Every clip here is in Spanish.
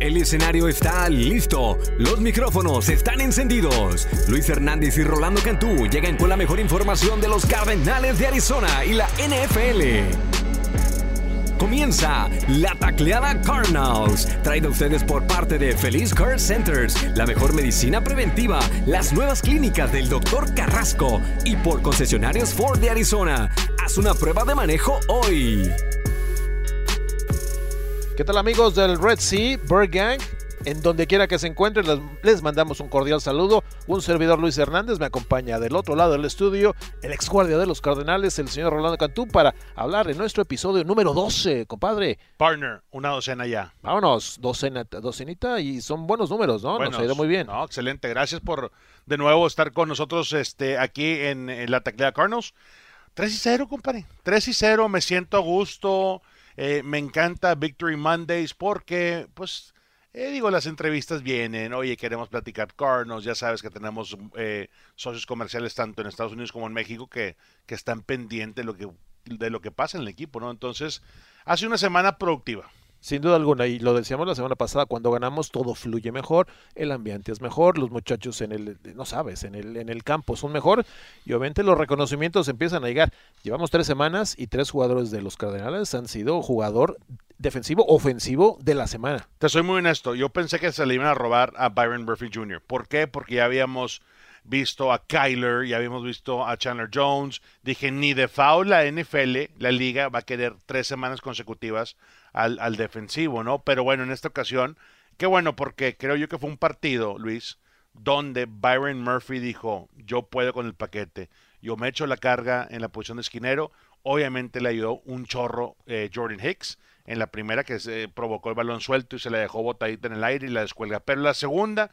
El escenario está listo, los micrófonos están encendidos. Luis Hernández y Rolando Cantú llegan con la mejor información de los Cardenales de Arizona y la NFL. Comienza la tacleada Cardinals, traída a ustedes por parte de Feliz Care Centers, la mejor medicina preventiva, las nuevas clínicas del Dr. Carrasco y por concesionarios Ford de Arizona. Haz una prueba de manejo hoy. ¿Qué tal amigos del Red Sea Bird Gang? En donde quiera que se encuentren, les, mandamos un cordial saludo. Un servidor Luis Hernández me acompaña del otro lado del estudio, el ex guardia de los Cardenales, el señor Rolando Cantú, para hablar de nuestro episodio número 12, compadre. Partner, una docena ya. Vámonos, docena, docenita y son buenos números, ¿no? Buenos. Nos ha ido muy bien. No, excelente. Gracias por de nuevo estar con nosotros este, aquí en, en la taclea Cardinals. 3 y 0, compadre. 3 y 0, me siento a gusto. Eh, me encanta Victory Mondays porque, pues, eh, digo, las entrevistas vienen, oye, queremos platicar Cardinals, ya sabes que tenemos eh, socios comerciales tanto en Estados Unidos como en México que, que están pendientes de lo que, de lo que pasa en el equipo, ¿no? Entonces, hace una semana productiva. Sin duda alguna, y lo decíamos la semana pasada, cuando ganamos todo fluye mejor, el ambiente es mejor, los muchachos en el, no sabes, en el, en el campo son mejor, y obviamente los reconocimientos empiezan a llegar. Llevamos tres semanas y tres jugadores de los Cardenales han sido jugador defensivo, ofensivo de la semana. Te soy muy honesto, yo pensé que se le iban a robar a Byron Murphy Jr. ¿Por qué? Porque ya habíamos visto a Kyler, ya habíamos visto a Chandler Jones. Dije, ni de foul la NFL, la liga, va a querer tres semanas consecutivas al, al, defensivo, ¿no? Pero bueno, en esta ocasión, qué bueno, porque creo yo que fue un partido, Luis, donde Byron Murphy dijo, yo puedo con el paquete, yo me echo la carga en la posición de esquinero. Obviamente le ayudó un chorro eh, Jordan Hicks en la primera que se provocó el balón suelto y se la dejó botadita en el aire y la descuelga. Pero la segunda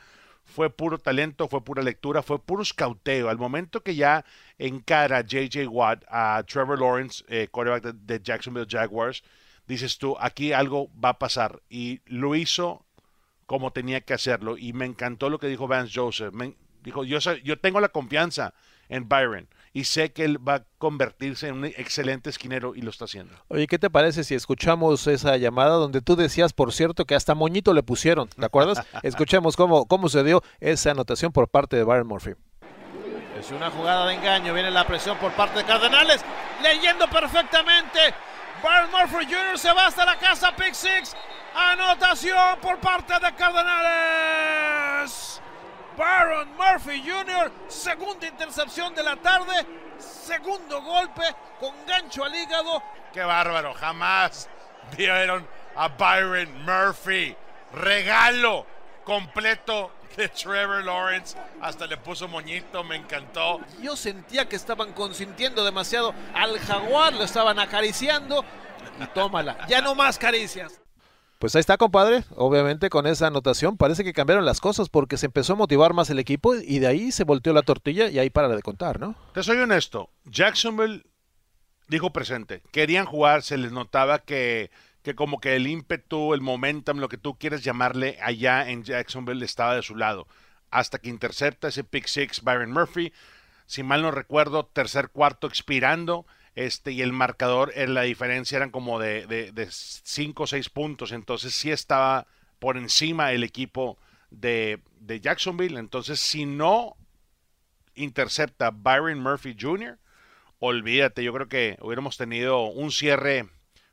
fue puro talento, fue pura lectura, fue puro scouteo. Al momento que ya encara JJ Watt a Trevor Lawrence, eh, quarterback de, Jacksonville Jaguars, dices tú, aquí algo va a pasar. Y lo hizo como tenía que hacerlo. Y me encantó lo que dijo Vance Joseph. Dijo, yo, yo tengo la confianza en Byron y sé que él va a convertirse en un excelente esquinero y lo está haciendo. Oye, ¿qué te parece si escuchamos esa llamada donde tú decías, por cierto, que hasta moñito le pusieron? ¿Te acuerdas? Escuchemos cómo, cómo se dio esa anotación por parte de Byron Murphy. Es una jugada de engaño, viene la presión por parte de Cardenales, leyendo perfectamente. Byron Murphy Jr. se va hasta la casa, pick six. Anotación por parte de Cardenales. Baron Murphy Jr., segunda intercepción de la tarde, segundo golpe con gancho al hígado. ¡Qué bárbaro! Jamás vieron a Byron Murphy. Regalo completo de Trevor Lawrence. Hasta le puso moñito, me encantó. Yo sentía que estaban consintiendo demasiado al jaguar, lo estaban acariciando. Y tómala, ya no más caricias. Pues ahí está, compadre. Obviamente con esa anotación parece que cambiaron las cosas porque se empezó a motivar más el equipo y de ahí se volteó la tortilla y ahí para de contar, ¿no? Te soy honesto. Jacksonville dijo presente. Querían jugar, se les notaba que, que como que el ímpetu, el momentum, lo que tú quieres llamarle allá en Jacksonville estaba de su lado. Hasta que intercepta ese pick six Byron Murphy. Si mal no recuerdo, tercer cuarto expirando este, y el marcador, en la diferencia eran como de, de, de cinco o seis puntos, entonces sí estaba por encima el equipo de, de Jacksonville, entonces si no intercepta Byron Murphy Jr., olvídate, yo creo que hubiéramos tenido un cierre,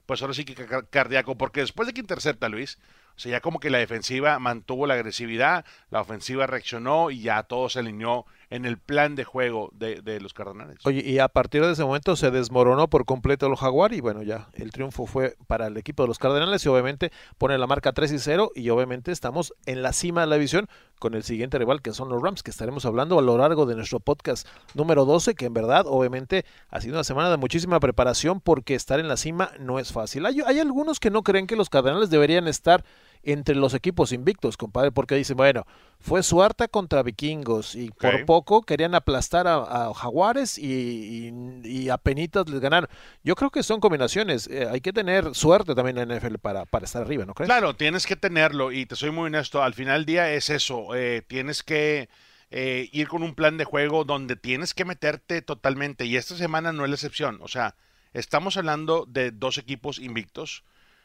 pues ahora sí que cardíaco, porque después de que intercepta Luis, o sea, ya como que la defensiva mantuvo la agresividad, la ofensiva reaccionó y ya todo se alineó en el plan de juego de, de, los Cardenales. Oye, y a partir de ese momento se desmoronó por completo el Jaguar y bueno, ya el triunfo fue para el equipo de los Cardenales y obviamente pone la marca 3 y 0 y obviamente estamos en la cima de la división con el siguiente rival que son los Rams, que estaremos hablando a lo largo de nuestro podcast número 12, que en verdad obviamente ha sido una semana de muchísima preparación porque estar en la cima no es fácil. Hay, hay algunos que no creen que los Cardenales deberían estar entre los equipos invictos, compadre, porque dicen, bueno, fue suerte contra vikingos y por poco querían aplastar a, a jaguares y, y, y, a penitas les ganaron. Yo creo que son combinaciones, eh, hay que tener suerte también en la NFL para, para estar arriba, ¿no crees? Claro, tienes que tenerlo y te soy muy honesto, al final del día es eso, eh, tienes que... Eh, ir con un plan de juego donde tienes que meterte totalmente y esta semana no es la excepción, o sea, estamos hablando de dos equipos invictos,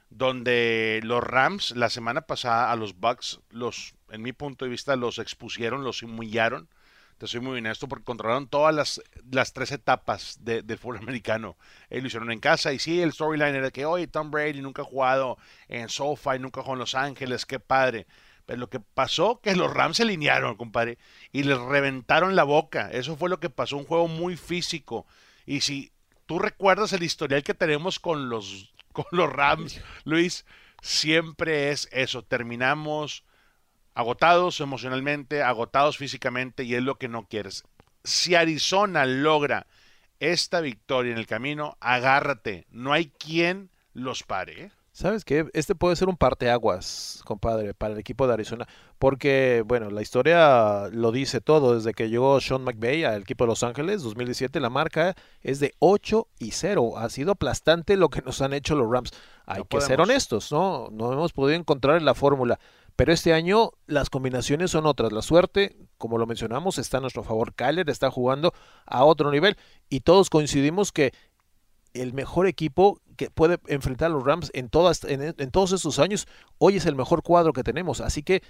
donde los Rams la semana pasada a los Bucks, los, en mi punto de vista, los expusieron, los humillaron. Te soy muy honesto porque controlaron todas las, las tres etapas de, del fútbol americano. Ellos lo hicieron en casa y sí, el storyline era que, oye, Tom Brady nunca ha jugado en SoFi, nunca jugó en Los Ángeles, qué padre. Pero lo que pasó que los Rams se alinearon, compadre, y les reventaron la boca. Eso fue lo que pasó, un juego muy físico. Y si tú recuerdas el historial que tenemos con los, con los Rams, Luis, siempre es eso. Terminamos agotados emocionalmente, agotados físicamente, y es lo que no quieres. Si Arizona logra esta victoria en el camino, agárrate. No hay quien los pare. ¿Sabes qué? Este puede ser un parteaguas, compadre, para el equipo de Arizona, porque, bueno, la historia lo dice todo. Desde que llegó Sean McVay al equipo de Los Ángeles, 2017, la marca es de 8 y 0. Ha sido aplastante lo que nos han hecho los Rams. Hay No que ser honestos, ¿no? No hemos podido encontrar la fórmula. Pero este año las combinaciones son otras. La suerte, como lo mencionamos, está a nuestro favor. Kyler está jugando a otro nivel y todos coincidimos que el mejor equipo que puede enfrentar a los Rams en, todas, en, en todos estos años, hoy es el mejor cuadro que tenemos. Así que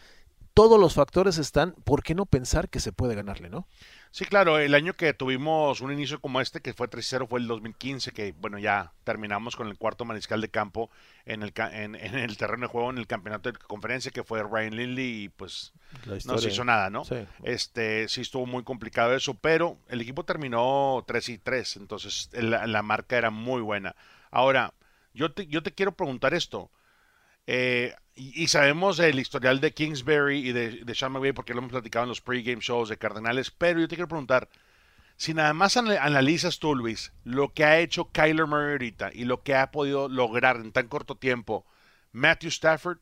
todos los factores están, ¿por qué no pensar que se puede ganarle, no? Sí, claro, el año que tuvimos un inicio como este, que fue 3-0, fue el 2015, que bueno, ya terminamos con el cuarto mariscal de campo en el, en, en el terreno de juego en el campeonato de conferencia, que fue Ryan Lindley, y pues no se hizo nada, ¿no? Sí. Este, sí estuvo muy complicado eso, pero el equipo terminó 3 y 3, entonces la, la marca era muy buena. Ahora, yo te, yo te quiero preguntar esto. eh, y, sabemos el historial de Kingsbury y de, de Sean McVay porque lo hemos platicado en los pregame shows de Cardenales, pero yo te quiero preguntar, si nada más ana- analizas tú, Luis, lo que ha hecho Kyler Murray ahorita y lo que ha podido lograr en tan corto tiempo Matthew Stafford,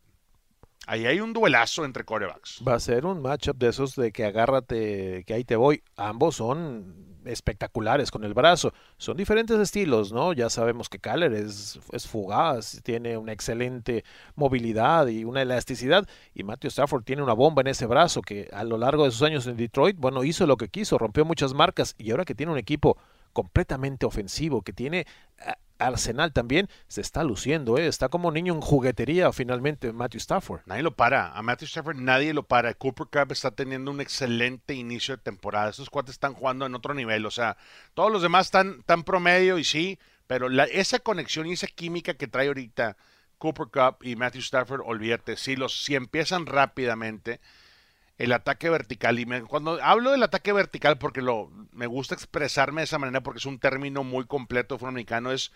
ahí hay un duelazo entre corebacks. Va a ser un matchup de esos de que agárrate, que ahí te voy. Ambos son espectaculares con el brazo. Son diferentes estilos, ¿no? Ya sabemos que Kyler es, es fugaz, tiene una excelente movilidad y una elasticidad. Y Matthew Stafford tiene una bomba en ese brazo que a lo largo de sus años en Detroit, bueno, hizo lo que quiso, rompió muchas marcas. Y ahora que tiene un equipo completamente ofensivo, que tiene a- Arsenal también, se está luciendo, ¿eh? Está como niño en juguetería finalmente Matthew Stafford. Nadie lo para. A Matthew Stafford nadie lo para. Cooper Cup está teniendo un excelente inicio de temporada. Estos cuates están jugando en otro nivel. O sea, todos los demás están tan promedio y sí, pero la- esa conexión y esa química que trae ahorita Cooper Cup y Matthew Stafford, olvídate. Si, los, si empiezan rápidamente, el ataque vertical. Y me- cuando hablo del ataque vertical, porque lo, me gusta expresarme de esa manera, porque es un término muy completo de fútbol americano, es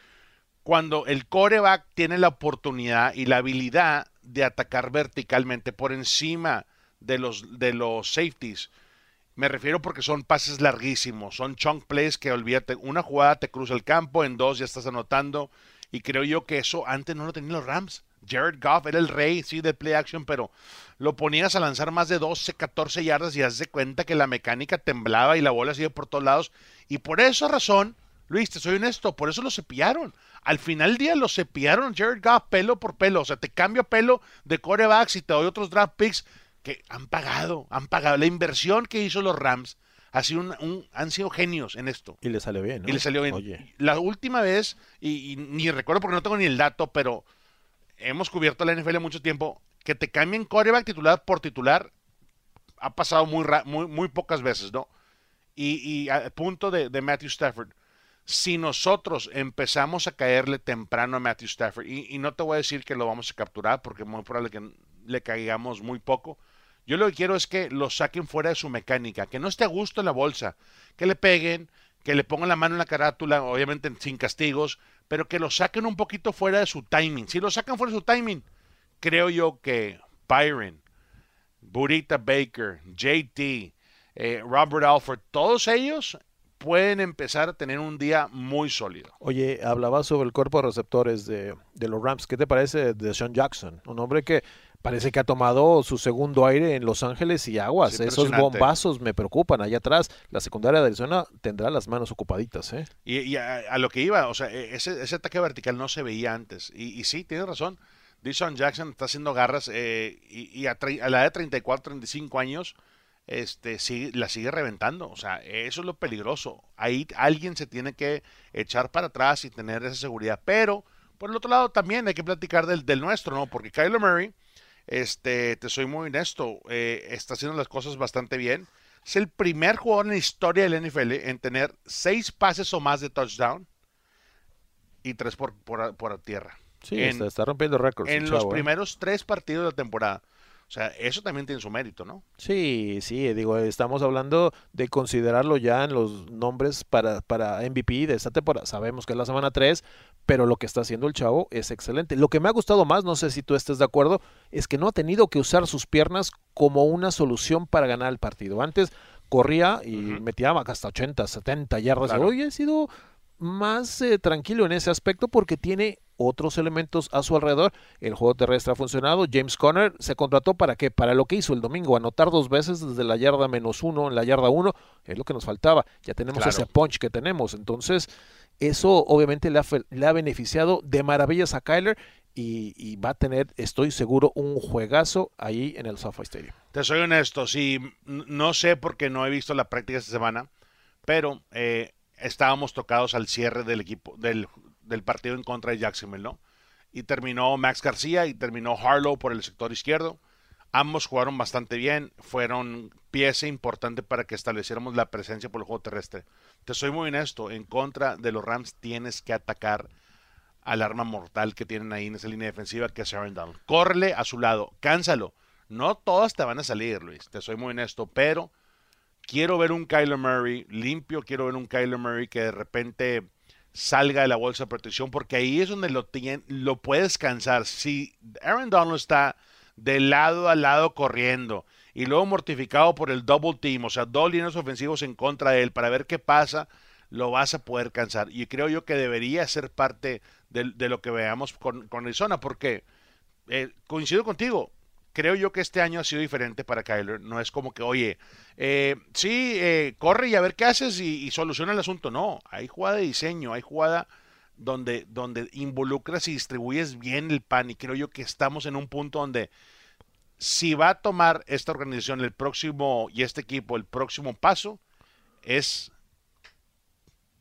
cuando el coreback tiene la oportunidad y la habilidad de atacar verticalmente por encima de los, de los safeties. Me refiero porque son pases larguísimos, son chunk plays que olvídate, una jugada te cruza el campo, en dos ya estás anotando, y creo yo que eso antes no lo tenían los Rams. Jared Goff era el rey, sí, de play action, pero lo ponías a lanzar más de 12, 14 yardas y haz de cuenta que la mecánica temblaba y la bola sigue por todos lados. Y por esa razón, Luis, te soy honesto, por eso lo cepillaron. Al final del día lo cepillaron Jared Goff pelo por pelo. O sea, te cambio pelo de corebacks y te doy otros draft picks que han pagado, han pagado. La inversión que hizo los Rams ha sido un- un- han sido genios en esto. Y le sale bien, ¿no? Y le salió bien. Oye, La última vez, y, y ni recuerdo porque no tengo ni el dato, pero hemos cubierto la NFL mucho tiempo, que te cambien coreback titular por titular ha pasado muy, muy, muy pocas veces, ¿no? Y, y al punto de, Matthew Stafford, si nosotros empezamos a caerle temprano a Matthew Stafford, y, no te voy a decir que lo vamos a capturar, porque muy probable que le caigamos muy poco, yo lo que quiero es que lo saquen fuera de su mecánica, que no esté a gusto en la bolsa, que le peguen, que le pongan la mano en la carátula, obviamente sin castigos, pero que lo saquen un poquito fuera de su timing. Si lo sacan fuera de su timing, creo yo que Byron, Burita Baker, JT, eh, Robert Alford, todos ellos pueden empezar a tener un día muy sólido. Oye, hablaba sobre el cuerpo de receptores de, de los Rams. ¿Qué te parece de Sean Jackson? Un hombre que parece que ha tomado su segundo aire en Los Ángeles y aguas. Es Esos bombazos me preocupan. Allá atrás, la secundaria de Arizona tendrá las manos ocupaditas, ¿eh? Y, y a, a lo que iba, o sea, e- ese, ese ataque vertical no se veía antes. Y, y sí, tienes razón. Dishon Jackson está haciendo garras eh, y, y a la edad de 34, 35 años, este, sigue- la sigue reventando. O sea, eso es lo peligroso. Ahí alguien se tiene que echar para atrás y tener esa seguridad. Pero Por el otro lado, también hay que platicar del, del nuestro, ¿no? Porque Kyler Murray, este, te soy muy honesto, eh, está haciendo las cosas bastante bien. Es el primer jugador en la historia del NFL en tener seis pases o más de touchdown y tres por, por, por tierra. Sí, En- está, está rompiendo récords. en los chavo, ¿eh? primeros tres partidos de la temporada. O sea, eso también tiene su mérito, ¿no? Sí, sí, digo, estamos hablando de considerarlo ya en los nombres para, para MVP de esta temporada. Sabemos que es la semana 3, pero lo que está haciendo el chavo es excelente. Lo que me ha gustado más, no sé si tú estés de acuerdo, es que no ha tenido que usar sus piernas como una solución para ganar el partido. Antes corría y metía hasta 80, 70 yardas. Claro. Hoy ha sido más eh, tranquilo en ese aspecto porque tiene otros elementos a su alrededor. El juego terrestre ha funcionado. James Conner se contrató para qué? Para lo que hizo el domingo, anotar dos veces desde la yarda menos uno en la yarda uno. Es lo que nos faltaba. Ya tenemos Claro. ese punch que tenemos. Entonces, eso obviamente le ha, le ha beneficiado de maravillas a Kyler y, y va a tener, estoy seguro, un juegazo ahí en el SoFi Stadium. Te soy honesto, sí, no sé porque no he visto la práctica esta semana, pero eh, estábamos tocados al cierre del equipo, del, del partido en contra de Jacksonville, ¿no? Y terminó Max García y terminó Harlow por el sector izquierdo. Ambos jugaron bastante bien, fueron pieza importante para que estableciéramos la presencia por el juego terrestre. Te soy muy honesto, en contra de los Rams tienes que atacar al arma mortal que tienen ahí en esa línea defensiva que es Aaron Donald. Córrele a su lado, cánsalo. No todas te van a salir, Luis, te soy muy honesto, pero quiero ver un Kyler Murray limpio, quiero ver un Kyler Murray que de repente salga de la bolsa de protección, porque ahí es donde lo, tien- lo puedes cansar. Si Aaron Donald está de lado a lado corriendo y luego mortificado por el double team, o sea, dos líneas ofensivos en contra de él para ver qué pasa, lo vas a poder cansar. Y creo yo que debería ser parte de, de lo que veamos con, con Arizona, porque eh, coincido contigo. Creo yo que este año ha sido diferente para Kyler. No es como que, oye, eh, sí, eh, corre y a ver qué haces y, y soluciona el asunto. No, hay jugada de diseño, hay jugada donde, donde involucras y distribuyes bien el pan. Y creo yo que estamos en un punto donde si va a tomar esta organización el próximo y este equipo el próximo paso, es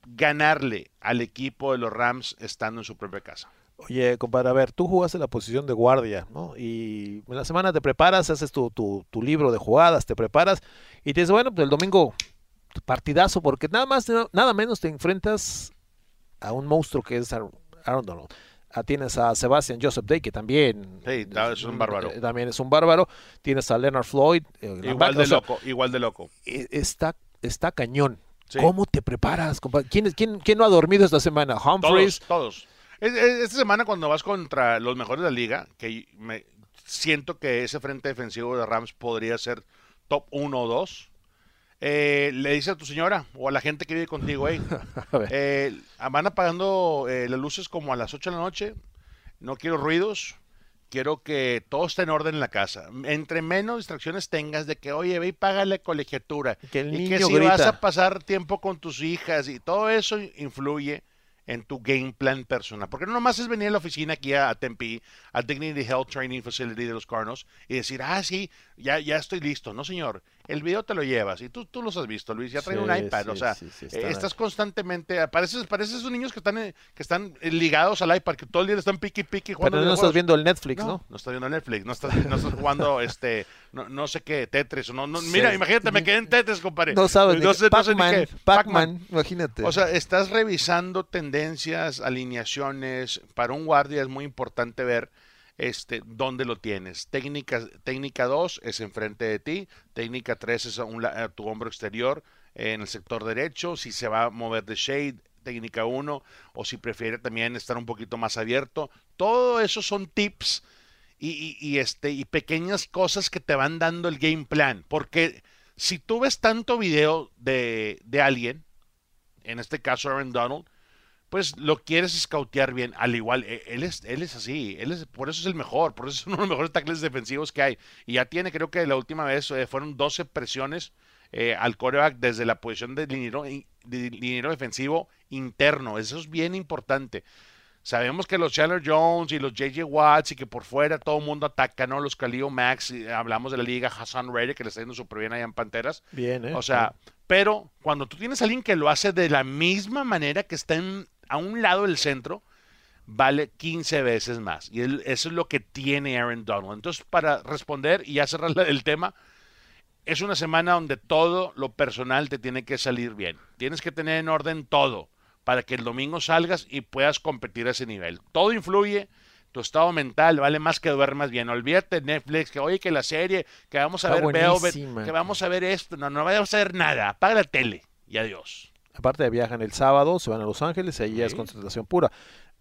ganarle al equipo de los Rams estando en su propia casa. Oye, compadre, a ver, tú jugaste la posición de guardia, ¿no? Y en la semana te preparas, haces tu, tu, tu libro de jugadas, te preparas y te dices, bueno, pues el domingo partidazo, porque nada más, nada menos te enfrentas a un monstruo que es Aaron Aaron Donald. Ah, tienes a Sebastian Joseph Day, que también Sí, es un bárbaro. eh, También es un bárbaro. Tienes a Leonard Floyd. eh, Igual de o sea, loco, igual de loco. eh, Está, está cañón. Sí. ¿Cómo te preparas, compadre? ¿Quién, quién, quién no ha dormido esta semana? Humphreys. Todos, todos. Es- es- Esta semana cuando vas contra los mejores de la liga, que me siento que ese frente defensivo de Rams podría ser top 1 o 2, eh, le dices a tu señora o a la gente que vive contigo, hey, eh, van apagando eh, las luces como a las 8 de la noche, no quiero ruidos, quiero que todo esté en orden en la casa. Entre menos distracciones tengas de que, oye, ve y págale colegiatura. Que el y que si vas a pasar tiempo con tus hijas y todo eso influye en tu game plan personal. Porque no nomás es venir a la oficina aquí a, a Tempe, a Dignity Health Training Facility de los Cardinals y decir, ah, sí, ya, ya estoy listo. No, señor, el video te lo llevas y tú, tú los has visto, Luis, ya trae un Sí, iPad. o sea, sí, eh, estás constantemente, pareces, pareces esos niños que están, eh, que están eh, ligados al iPad, que todo el día están piqui piqui jugando Pero no estás viendo el Netflix, No, ¿no? no estás viendo Netflix, no estás, no estás jugando este, no, no sé qué, Tetris, o no, no- mira, imagínate, me quedé en Tetris, compadre. No sabes, no sé, no. Pac-Man, imagínate. O sea, estás revisando tendencias, alineaciones. Para un guardia es muy importante ver este, dónde lo tienes. Técnica, técnica 2 es enfrente de ti. Técnica 3 es a, tu hombro exterior en el sector derecho. Si se va a mover de shade, técnica 1. O si prefiere también estar un poquito más abierto. Todo eso son tips y, este, y pequeñas cosas que te van dando el game plan. Porque si tú ves tanto video de, de alguien, en este caso Aaron Donald, pues lo quieres escautear bien. Al igual, e- él es, él es así, él es, por eso es el mejor, por eso es uno de los mejores tackles defensivos que hay. Y ya tiene, creo que la última vez eh, fueron 12 presiones eh, al coreback desde la posición de liniero, de defensivo interno. Eso es bien importante. Sabemos que los Chandler Jones y los JJ Watts y que por fuera todo el mundo ataca, ¿no? Los Khalil Max, y hablamos de la liga Hassan Reddick que le está yendo súper bien allá en Panteras. Bien, ¿eh? O sea, pero cuando tú tienes a alguien que lo hace de la misma manera que está en- a un lado del centro, vale 15 veces más. Y él- eso es lo que tiene Aaron Donald. Entonces, para responder y ya cerrar el tema, es una semana donde todo lo personal te tiene que salir bien. Tienes que tener en orden todo para que el domingo salgas y puedas competir a ese nivel. Todo influye. Tu estado mental vale más que duermas bien. Olvídate Netflix, que oye, que la serie, que vamos a Está ver Velvet, que vamos a ver esto. No, no vayamos a ver nada. Apaga la tele y adiós. Aparte viajan el sábado, se van a Los Ángeles y ahí ya es Sí. concentración pura.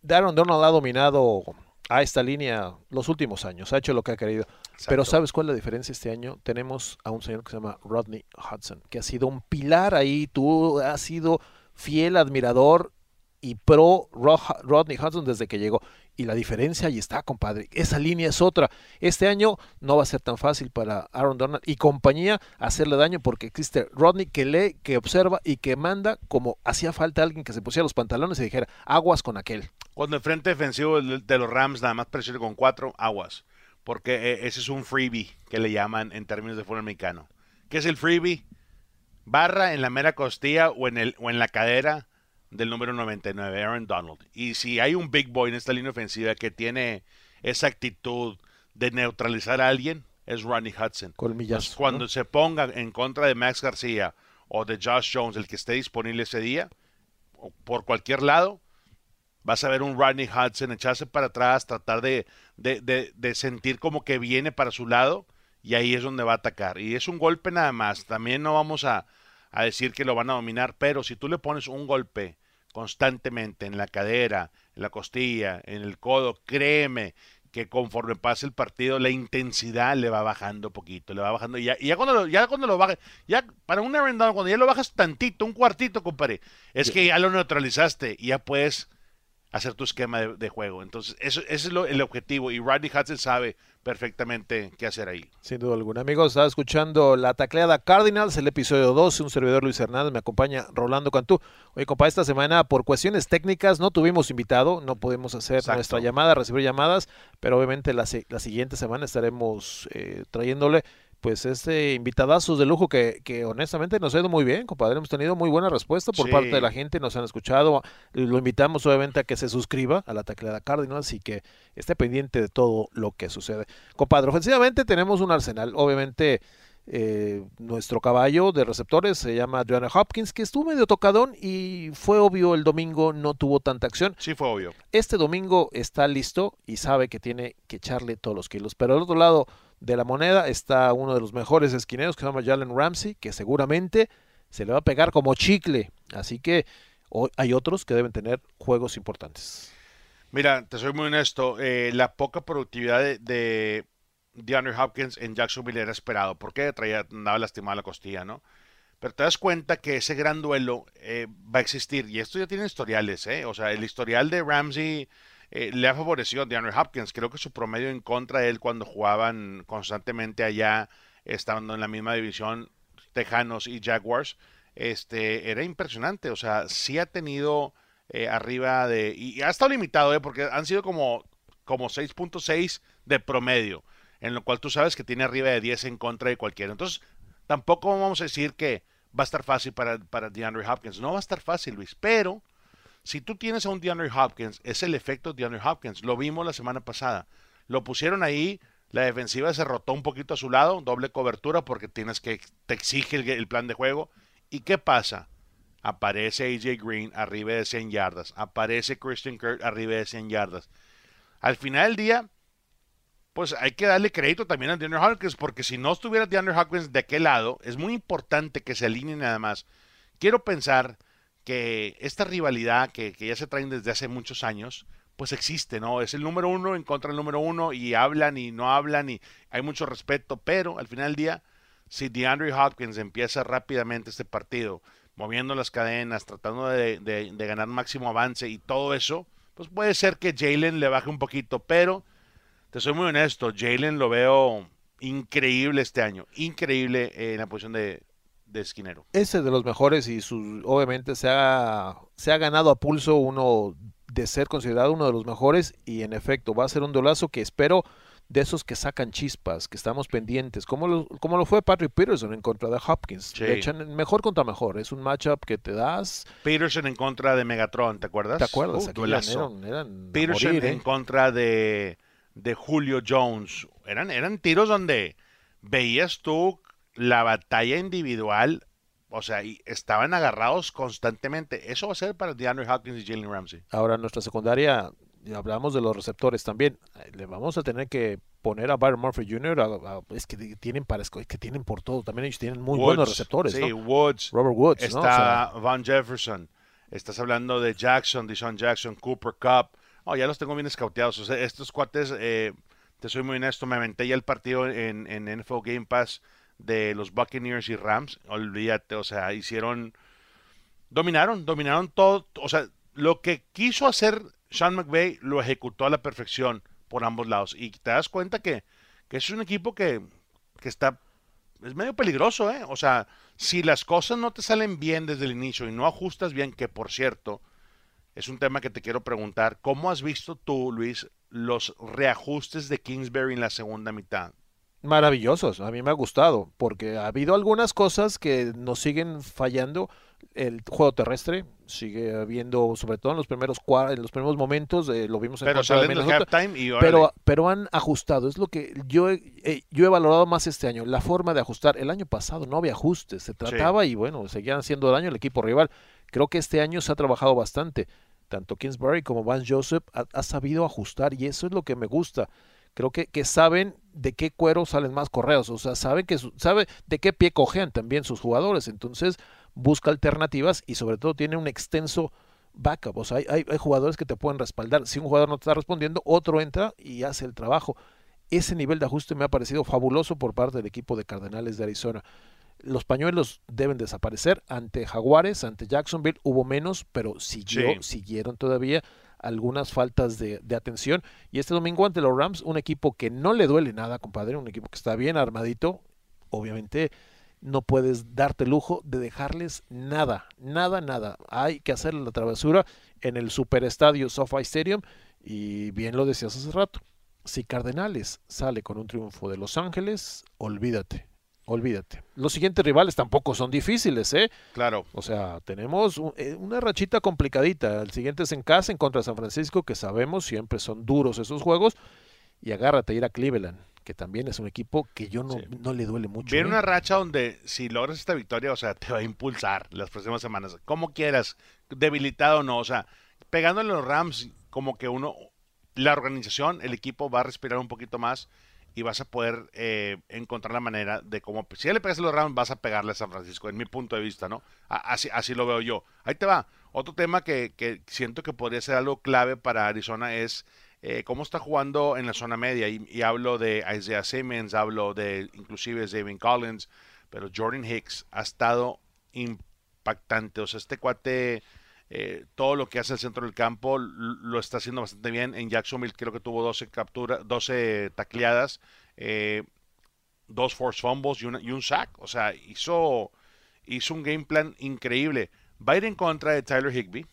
Darren Donald ha dominado a esta línea los últimos años, ha hecho lo que ha querido. Pero. ¿sabes cuál es la diferencia este año? Tenemos a un señor que se llama Rodney Hudson, que ha sido un pilar ahí, tú has sido fiel admirador y pro Ro- Rodney Hudson desde que llegó. Y la diferencia ahí está, compadre. Esa línea es otra. Este año no va a ser tan fácil para Aaron Donald y compañía hacerle daño porque existe Rodney que lee, que observa y que manda como hacía falta alguien que se pusiera los pantalones y dijera aguas con aquel. Cuando el frente defensivo de los Rams nada más presione con cuatro aguas. Porque eh, ese es un freebie que le llaman en términos de fútbol americano. ¿Qué es el freebie? Barra en la mera costilla o en, el, o en la cadera del número 99, Aaron Donald. Y si hay un big boy en esta línea ofensiva que tiene esa actitud de neutralizar a alguien, es Ronnie Hudson. Entonces, cuando ¿no? se ponga en contra de Max García o de Josh Jones, el que esté disponible ese día, o por cualquier lado, vas a ver un Rodney Hudson echarse para atrás, tratar de, de, de- de sentir como que viene para su lado y ahí es donde va a atacar. Y es un golpe nada más. También no vamos a, a decir que lo van a dominar, pero si tú le pones un golpe constantemente en la cadera, en la costilla, en el codo, créeme que conforme pase el partido la intensidad le va bajando poquito, le va bajando. Y ya, y ya cuando lo, ya cuando lo baje, ya para un Aaron Donald, cuando ya lo bajas tantito, un cuartito, compadre, es que ya lo neutralizaste y ya puedes hacer tu esquema de, de juego. Entonces, eso, ese es lo- el objetivo. Y Rodney Hudson sabe perfectamente qué hacer ahí. Sin duda alguna. Amigos, estaba escuchando la tacleada Cardinals, el episodio 12, un servidor Luis Hernández, me acompaña Rolando Cantú. Oye, compa, esta semana por cuestiones técnicas no tuvimos invitado, no pudimos hacer Exacto. nuestra llamada, recibir llamadas, pero obviamente la, la siguiente semana estaremos eh, trayéndole pues este invitadazos de lujo que, que honestamente nos ha ido muy bien, compadre. Hemos tenido muy buena respuesta por Sí. parte de la gente, nos han escuchado. Lo invitamos obviamente a que se suscriba a la tacleada Cardinals y que esté pendiente de todo lo que sucede. Compadre, ofensivamente tenemos un arsenal. Obviamente, eh, nuestro caballo de receptores se llama Joanna Hopkins, que estuvo medio tocadón y fue obvio el domingo no tuvo tanta acción. Sí fue obvio. Este domingo está listo y sabe que tiene que echarle todos los kilos. Pero al otro lado de la moneda está uno de los mejores esquineros que se llama Jalen Ramsey, que seguramente se le va a pegar como chicle. Así que hoy hay otros que deben tener juegos importantes. Mira, te soy muy honesto, eh, la poca productividad de, de DeAndre Hopkins en Jacksonville era esperado. porque Traía, andaba lastimada la costilla, ¿no? Pero te das cuenta que ese gran duelo eh, va a existir. Y esto ya tiene historiales, ¿eh? O sea, el historial de Ramsey eh, le ha favorecido a DeAndre Hopkins. Creo que su promedio en contra de él cuando jugaban constantemente allá, estando en la misma división, Tejanos y Jaguars, este, era impresionante. O sea, sí ha tenido eh, arriba de... Y ha estado limitado, ¿eh? Porque han sido como, como 6.6 de promedio, en lo cual tú sabes que tiene arriba de 10 en contra de cualquiera. Entonces, tampoco vamos a decir que va a estar fácil para, para DeAndre Hopkins. No va a estar fácil, Luis, pero si tú tienes a un DeAndre Hopkins, es el efecto de DeAndre Hopkins. Lo vimos la semana pasada. Lo pusieron ahí, la defensiva se rotó un poquito a su lado, doble cobertura porque tienes que te exige el, el plan de juego. ¿Y qué pasa? Aparece AJ Green arriba de 100 yardas, aparece Christian Kirk arriba de 100 yardas. Al final del día, pues hay que darle crédito también a DeAndre Hopkins, porque si no estuviera DeAndre Hopkins de aquel lado, es muy importante que se alineen nada más. Quiero pensar que esta rivalidad que, que ya se traen desde hace muchos años, pues existe, ¿no? Es el número uno en contra del número uno y hablan y no hablan y hay mucho respeto, pero al final del día, si DeAndre Hopkins empieza rápidamente este partido, moviendo las cadenas, tratando de, de- de ganar máximo avance y todo eso, pues puede ser que Jalen le baje un poquito, pero te soy muy honesto, Jalen lo veo increíble este año, increíble en la posición de, de esquinero. Ese de los mejores y su, obviamente se ha, se ha ganado a pulso uno de ser considerado uno de los mejores y en efecto va a ser un dolazo que espero de esos que sacan chispas, que estamos pendientes, como lo, como lo fue Patrick Peterson en contra de Hopkins. Sí. Le echan mejor contra mejor, es un matchup que te das, Peterson en contra de Megatron, ¿te acuerdas? ¿te acuerdas? Uh, Aquí eran, Peterson morir, ¿eh? en contra de, de Julio Jones. Eran, eran tiros donde veías tú la batalla individual, o sea, y estaban agarrados constantemente. Eso va a ser para DeAndre Hopkins y Jalen Ramsey. Ahora nuestra secundaria, hablamos de los receptores también, le vamos a tener que poner a Byron Murphy Jr. a- a- es que tienen para es que tienen por todo, también ellos tienen muy buenos receptores, Sí, ¿no? Woods. Robert Woods, ¿no? O sea, Está Van Jefferson. Estás hablando de Jackson, Deshaun Jackson, Cooper Cup. Oh, ya los tengo bien escauteados. O sea, estos cuates, eh, te soy muy honesto, me aventé ya el partido en, en NFL Game Pass de los Buccaneers y Rams. Olvídate, o sea, hicieron. Dominaron, dominaron todo. O sea, lo que quiso hacer Sean McVay lo ejecutó a la perfección por ambos lados. Y te das cuenta que, que es un equipo que, que está es medio peligroso, ¿eh? O sea, si las cosas no te salen bien desde el inicio y no ajustas bien, que por cierto, es un tema que te quiero preguntar, ¿cómo has visto tú, Luis, los reajustes de Kingsbury en la segunda mitad? maravillosos, a mí me ha gustado, porque ha habido algunas cosas que nos siguen fallando. El juego terrestre sigue habiendo, sobre todo en los primeros en los primeros momentos, eh, lo vimos en Pero salen halftime y órale. Pero, pero han ajustado, es lo que yo he, eh, yo he valorado más este año, la forma de ajustar. El año pasado no había ajustes, se trataba y bueno, seguían haciendo daño al equipo rival. Creo que este año se ha trabajado bastante. Tanto Kingsbury como Vance Joseph ha, ha sabido ajustar y eso es lo que me gusta. Creo que, que saben de qué cuero salen más correos, o sea, saben que su- sabe de qué pie cojean también sus jugadores. Entonces busca alternativas y sobre todo tiene un extenso backup. O sea, hay, hay- hay jugadores que te pueden respaldar. Si un jugador no te está respondiendo, otro entra y hace el trabajo. Ese nivel de ajuste me ha parecido fabuloso por parte del equipo de Cardenales de Arizona. Los pañuelos deben desaparecer. Ante Jaguares, ante Jacksonville hubo menos, pero siguió, Sí. siguieron todavía algunas faltas de, de atención. Y este domingo ante los Rams, un equipo que no le duele nada, compadre, un equipo que está bien armadito, obviamente no puedes darte lujo de dejarles nada, nada, nada. Hay que hacer la travesura en el superestadio SoFi Stadium y bien lo decías hace rato. Si Cardenales sale con un triunfo de Los Ángeles, olvídate, olvídate. Los siguientes rivales tampoco son difíciles, ¿eh? Claro. O sea, tenemos un- eh, una rachita complicadita. El siguiente es en casa, en contra de San Francisco, que sabemos siempre son duros esos juegos. Y agárrate a ir a Cleveland, que también es un equipo que yo no, Sí. no le duele mucho. Viene ¿eh? una racha donde si logras esta victoria, o sea, te va a impulsar las próximas semanas. Como quieras, debilitado o no, o sea, pegándole a los Rams, como que uno, la organización, el equipo va a respirar un poquito más y vas a poder eh, encontrar la manera de cómo, si ya le pegas a los Rams, vas a pegarle a San Francisco, en mi punto de vista, ¿no? Así, así lo veo yo. Ahí te va. Otro tema que, que siento que podría ser algo clave para Arizona es eh, cómo está jugando en la zona media. Y, y hablo de Isaiah Simmons, hablo de inclusive David Collins, pero Jordan Hicks ha estado impactante. O sea, este cuate, eh, todo lo que hace el centro del campo lo está haciendo bastante bien. En Jacksonville creo que tuvo 12 capturas, 12 tacleadas, eh, dos force fumbles y, una- y un sack. O sea, hizo, hizo un game plan increíble. Va a ir en contra de Tyler Higby.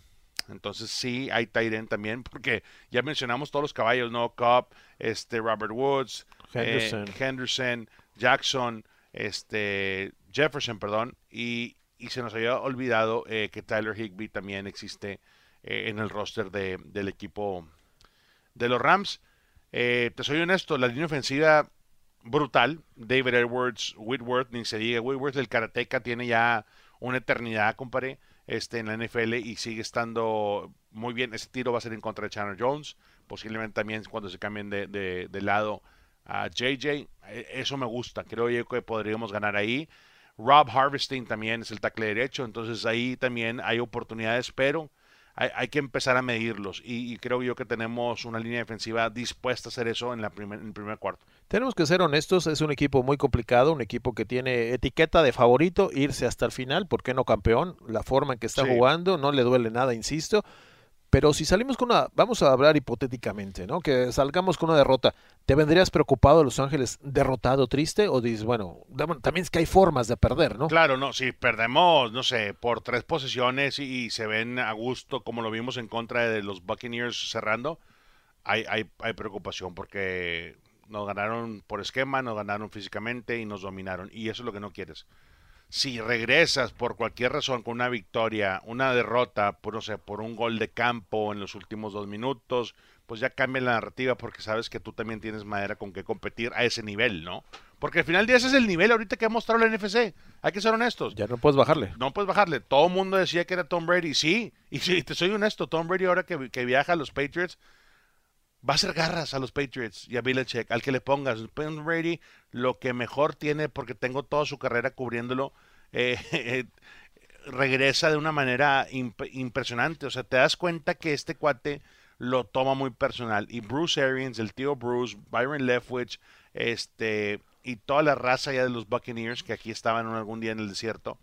Entonces sí, hay Tyren también, porque ya mencionamos todos los caballos, ¿no? Cobb, este, Robert Woods, eh, Henderson. Henderson, Jackson, este, Jefferson, perdón, y, y se nos había olvidado eh, que Tyler Higby también existe eh, en el roster de- del equipo de los Rams. Eh, te soy honesto, la línea ofensiva brutal. David Edwards, Whitworth, ni se diga. Whitworth, el karateca, tiene ya una eternidad, compadre, este, en la NFL y sigue estando muy bien. Ese tiro va a ser en contra de Chandler Jones. Posiblemente también cuando se cambien de, de- de lado a JJ. Eh, Eso me gusta. Creo yo que podríamos ganar ahí. Rob Harvesting también es el tackle derecho. Entonces ahí también hay oportunidades, pero hay, hay que empezar a medirlos. Y, y creo yo que tenemos una línea defensiva dispuesta a hacer eso en, la primer, en el primer cuarto. Tenemos que ser honestos, es un equipo muy complicado, un equipo que tiene etiqueta de favorito, irse hasta el final, ¿por qué no campeón? La forma en que está Sí. jugando, no le duele nada, insisto. Pero si salimos con una, vamos a hablar hipotéticamente, ¿no? Que salgamos con una derrota, ¿te vendrías preocupado Los Ángeles derrotado, triste? O dices, bueno, también es que hay formas de perder, ¿no? Claro, no, si perdemos, no sé, por tres posiciones y, y se ven a gusto como lo vimos en contra de los Buccaneers cerrando, hay, hay, hay preocupación porque nos ganaron por esquema, nos ganaron físicamente y nos dominaron. Y eso es lo que no quieres. Si regresas por cualquier razón con una victoria, una derrota, por, no sé, por un gol de campo en los últimos dos minutos, pues ya cambia la narrativa porque sabes que tú también tienes madera con que competir a ese nivel, ¿no? Porque al final día ese es el nivel ahorita que ha mostrado la NFC. Hay que ser honestos. Ya no puedes bajarle. No puedes bajarle. Todo el mundo decía que era Tom Brady. Sí, y si te soy honesto, Tom Brady ahora que, que viaja a los Patriots, va a hacer garras a los Patriots y a Belichick, al que le pongas. Tom Brady, lo que mejor tiene, porque tengo toda su carrera cubriéndolo, eh, regresa de una manera imp- impresionante. O sea, te das cuenta que este cuate lo toma muy personal. Y Bruce Arians, el tío Bruce, Byron Leftwich, este, y toda la raza ya de los Buccaneers que aquí estaban algún día en el desierto,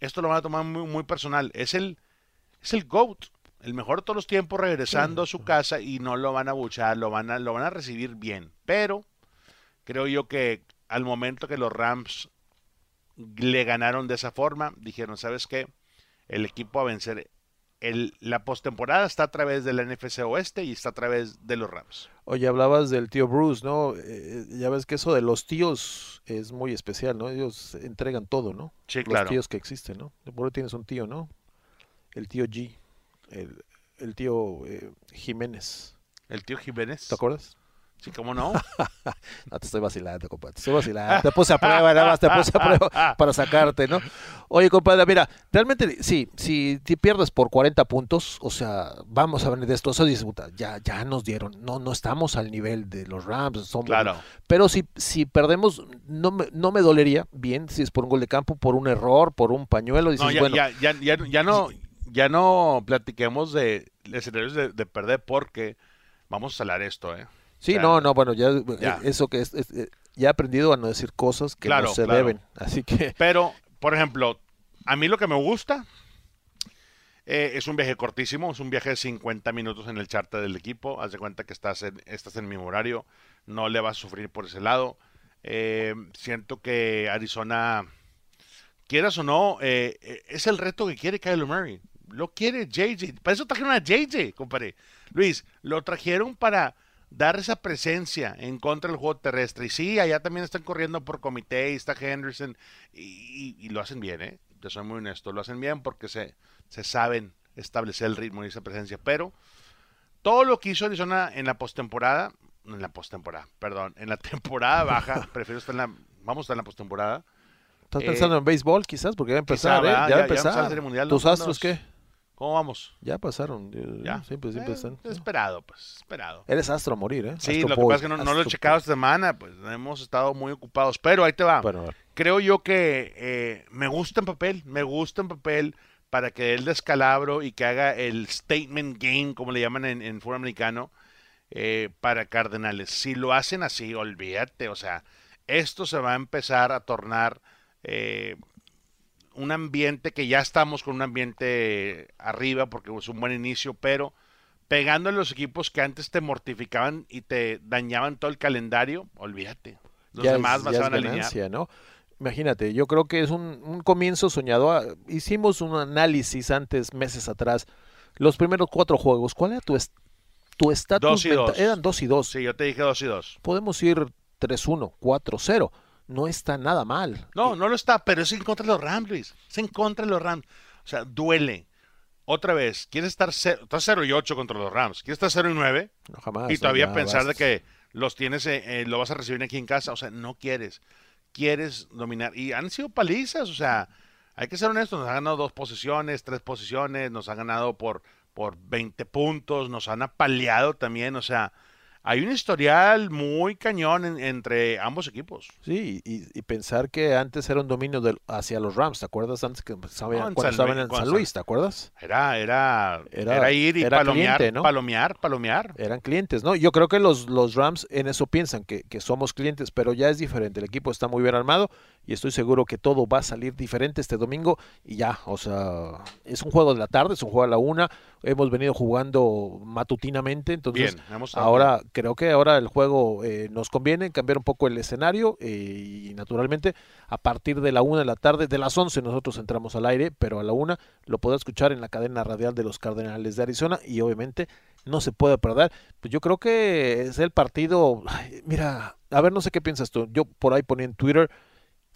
esto lo van a tomar muy, muy personal. Es el, es el GOAT, el mejor de todos los tiempos regresando a su casa y no lo van a buchar, lo van a, lo van a recibir bien. Pero creo yo que al momento que los Rams le ganaron de esa forma, dijeron, ¿sabes qué? El equipo a vencer, el, la postemporada está a través de la NFC Oeste y está a través de los Rams. Oye, hablabas del tío Bruce, ¿no? Eh, ya ves que eso de los tíos es muy especial, ¿no? Ellos entregan todo, ¿no? Sí, los claro. tíos que existen, ¿no? Por ahí tienes un tío, ¿no? El tío G, el, el tío eh, Jiménez. El tío Jiménez. ¿Te acuerdas? Sí, cómo no. No, te estoy vacilando, compadre. Te estoy vacilando. Te puse a prueba, nada más te puse a prueba para sacarte, ¿no? Oye, compadre, mira, realmente, sí, si te pierdes por 40 puntos, o sea, vamos a venir de esto. Eso dices, puta, ya, ya nos dieron. No, no estamos al nivel de los Rams. Somos, Claro. Pero si, si perdemos, no me, no me dolería, bien, si es por un gol de campo, por un error, por un pañuelo. Dices, No, ya, bueno, ya, ya, ya, ya no, ya no platiquemos de escenarios de, de perder porque vamos a hablar esto, ¿eh? sí, o sea, no, no, bueno, ya, ya. eh, eso que es, es, eh, ya he aprendido a no decir cosas que Claro, no se claro. deben. Así que, Pero, por ejemplo, a mí lo que me gusta eh, es un viaje cortísimo, es un viaje de 50 minutos en el charter del equipo. Haz de cuenta que estás en, estás en el mismo horario, no le vas a sufrir por ese lado. Eh, siento que Arizona, quieras o no, eh, eh, es el reto que quiere Kyler Murray. Lo quiere JJ. Para eso trajeron a JJ, compadre. Luis, lo trajeron para dar esa presencia en contra del juego terrestre. Y sí, allá también están corriendo por comité, y está Henderson, y, y- y lo hacen bien, ¿eh? Yo soy muy honesto, lo hacen bien porque se, se saben establecer el ritmo y esa presencia. Pero todo lo que hizo Arizona en la postemporada, en la postemporada, perdón, en la temporada baja, prefiero estar en la, vamos a estar en la postemporada. ¿estás eh, pensando en béisbol quizás? Porque ya va a empezar, quizá, ¿eh? Ya va a Ya- ya empezar. Serie Mundial, ¿Tus astros Unos- qué? ¿Cómo vamos? Ya pasaron. eh, ¿Ya? Siempre, siempre Eh, están. Esperado, pues, esperado. Eres astro a morir, ¿eh? Sí, Astro lo que pasa es que no, no lo he checado esta semana, pues hemos estado muy ocupados. Pero ahí te va. Bueno. Creo yo que eh, me gusta en papel, me gusta en papel para que dé el descalabro y que haga el statement game, como le llaman en, en fútbol americano, eh, para Cardenales. Si lo hacen así, olvídate, o sea, esto se va a empezar a tornar eh, un ambiente que ya estamos con un ambiente arriba porque es un buen inicio, pero pegando a los equipos que antes te mortificaban y te dañaban todo el calendario, olvídate. Los ya demás es, más ya es van a alinear. ¿no? Imagínate, yo creo que es un, un comienzo soñado. Ah, Hicimos un análisis antes, meses atrás. Los primeros cuatro juegos, ¿cuál era tu es- tu estatus? Dos y dos. Eran 2 y 2. Sí, yo te dije 2 y 2. Podemos ir 3-1, 4-0. No está nada mal. No, no lo está, pero es en contra de los Rams, Luis. Es en contra de los Rams. O sea, duele. Otra vez, quieres estar 0, estás 0 y 8 contra los Rams. Quieres estar 0 y 9 No, jamás. y todavía pensar de que los tienes, eh, eh, lo vas a recibir aquí en casa. O sea, no quieres. Quieres dominar. Y han sido palizas. O sea, hay que ser honestos. Nos han ganado dos posiciones, tres posiciones. Nos han ganado por, por 20 puntos. Nos han apaleado también. O sea, hay un historial muy cañón en- entre ambos equipos. Sí, y, y pensar que antes era un dominio del- hacia los Rams, ¿te acuerdas? Antes que sabían- No, en cuando San estaban en San Luis, ¿te acuerdas? Era, era, Era- era, ir y era palomear, cliente, ¿no? palomear, palomear. Eran clientes, ¿no? Yo creo que los, los Rams en eso piensan, que, que somos clientes, pero ya es diferente. El equipo está muy bien armado y estoy seguro que todo va a salir diferente este domingo y ya, o sea, es un juego de la tarde, es un juego a la una. Hemos venido jugando matutinamente, entonces Bien, ahora creo que ahora el juego eh, nos conviene cambiar un poco el escenario eh, y naturalmente a partir de la una de la tarde, de las 11 nosotros entramos al aire, pero a la una lo podrá escuchar en la cadena radial de los Cardenales de Arizona y obviamente no se puede perder. Pues yo creo que es el partido, mira, a ver, no sé qué piensas tú. Yo por ahí ponía en Twitter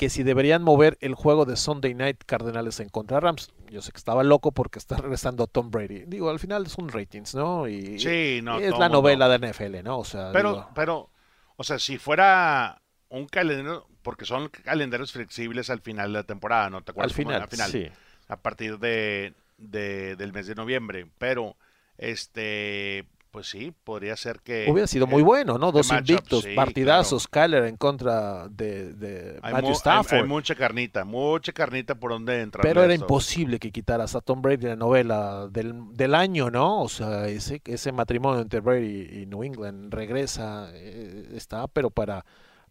que si deberían mover el juego de Sunday Night Cardenales en contra Rams. Yo sé que estaba loco porque está regresando Tom Brady. Digo, al final son ratings, ¿no? Y, Sí, no, y es la novela de NFL, ¿no? O sea, Pero, digo, pero, o sea, si fuera un calendario, porque son calendarios flexibles al final de la temporada, ¿no te al acuerdas? cómo era? final, sí. a partir de, de- del mes de noviembre. Pero, este, pues sí, podría ser que... Hubiera sido muy bueno, ¿no? Dos invictos, sí, partidazos, Kyler en contra de, de Hay, Matthew hay- Stafford. hay mucha carnita, mucha carnita por donde entrar. Pero era imposible que quitaras a Tom Brady de la novela del, del año, ¿no? O sea, ese, ese matrimonio entre Brady y New England regresa, eh, está, pero para,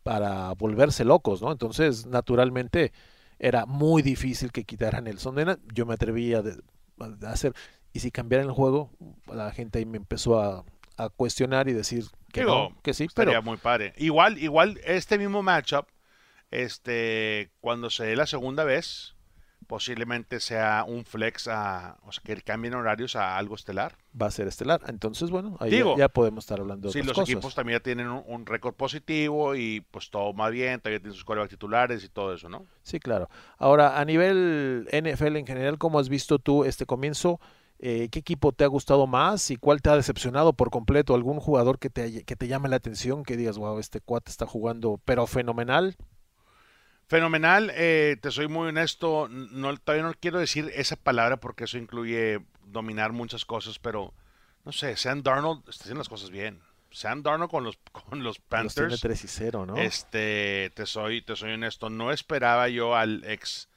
para volverse locos, ¿no? Entonces, naturalmente, era muy difícil que quitaran el Sunday. Yo me atreví a, de- a hacer, y si cambiaran el juego, la gente ahí me empezó a, a cuestionar y decir que Digo, no, que sí, pero muy padre. Igual, igual, este mismo matchup, este, cuando se dé la segunda vez, posiblemente sea un flex a, o sea, que cambien horarios a algo estelar. va a ser estelar. Entonces, bueno, ahí Digo, ya, ya podemos estar hablando de Sí, otras los cosas. equipos también ya tienen un, un récord positivo y pues todo más bien, todavía tienen sus corebacks titulares y todo eso, ¿no? Sí, claro. Ahora, a nivel NFL en general, ¿cómo has visto tú este comienzo? Eh, ¿Qué equipo te ha gustado más y cuál te ha decepcionado por completo? ¿Algún jugador que te, que te llame la atención, que digas, wow, este cuate está jugando, pero fenomenal? Fenomenal, eh, te soy muy honesto, no, todavía no quiero decir esa palabra porque eso incluye dominar muchas cosas, pero no sé, Sam Darnold está haciendo las cosas bien. Sam Darnold con los, con los Los tiene Panthers, 3 y 0, ¿no? este, te soy, te soy honesto, no esperaba yo al ex,